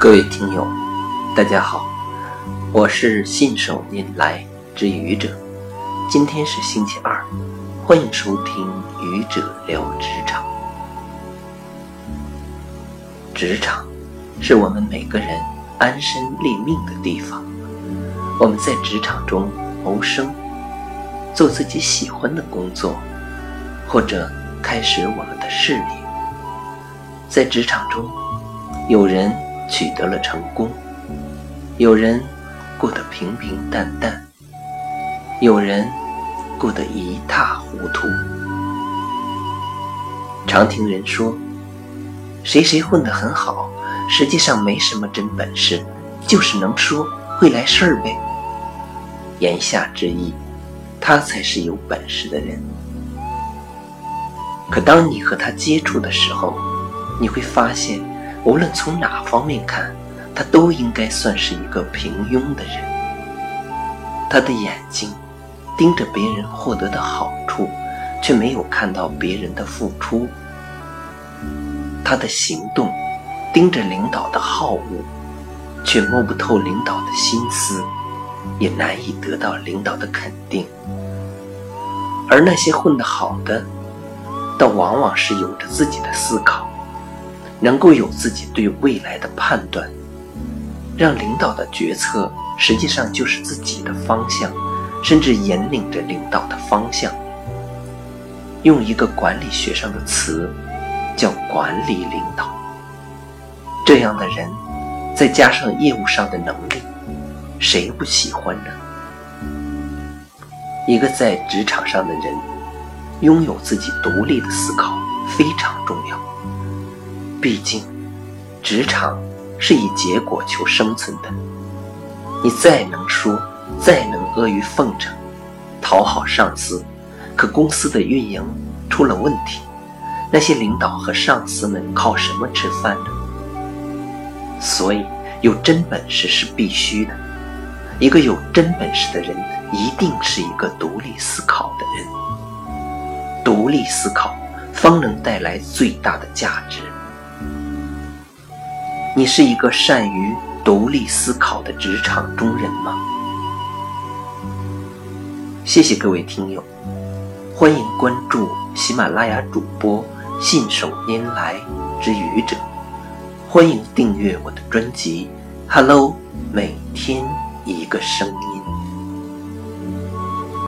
各位听友，大家好，我是信手拈来之愚者。今天是星期二，欢迎收听愚者聊职场。职场是我们每个人安身立命的地方。我们在职场中谋生，做自己喜欢的工作，或者开始我们的事业。在职场中，有人。取得了成功，有人过得平平淡淡，有人过得一塌糊涂。常听人说，谁谁混得很好，实际上没什么真本事，就是能说会来事儿呗。言下之意，他才是有本事的人。可当你和他接触的时候，你会发现。无论从哪方面看，他都应该算是一个平庸的人。他的眼睛盯着别人获得的好处，却没有看到别人的付出；他的行动盯着领导的好恶，却摸不透领导的心思，也难以得到领导的肯定。而那些混得好的，倒往往是有着自己的思考。能够有自己对未来的判断，让领导的决策实际上就是自己的方向，甚至引领着领导的方向。用一个管理学上的词，叫管理领导。这样的人，再加上业务上的能力，谁不喜欢呢？一个在职场上的人，拥有自己独立的思考非常重要。毕竟，职场是以结果求生存的。你再能说，再能阿谀奉承，讨好上司，可公司的运营出了问题，那些领导和上司们靠什么吃饭呢？所以，有真本事是必须的。一个有真本事的人，一定是一个独立思考的人。独立思考，方能带来最大的价值。你是一个善于独立思考的职场中人吗？谢谢各位听友，欢迎关注喜马拉雅主播信手拈来之愚者，欢迎订阅我的专辑《Hello》，每天一个声音。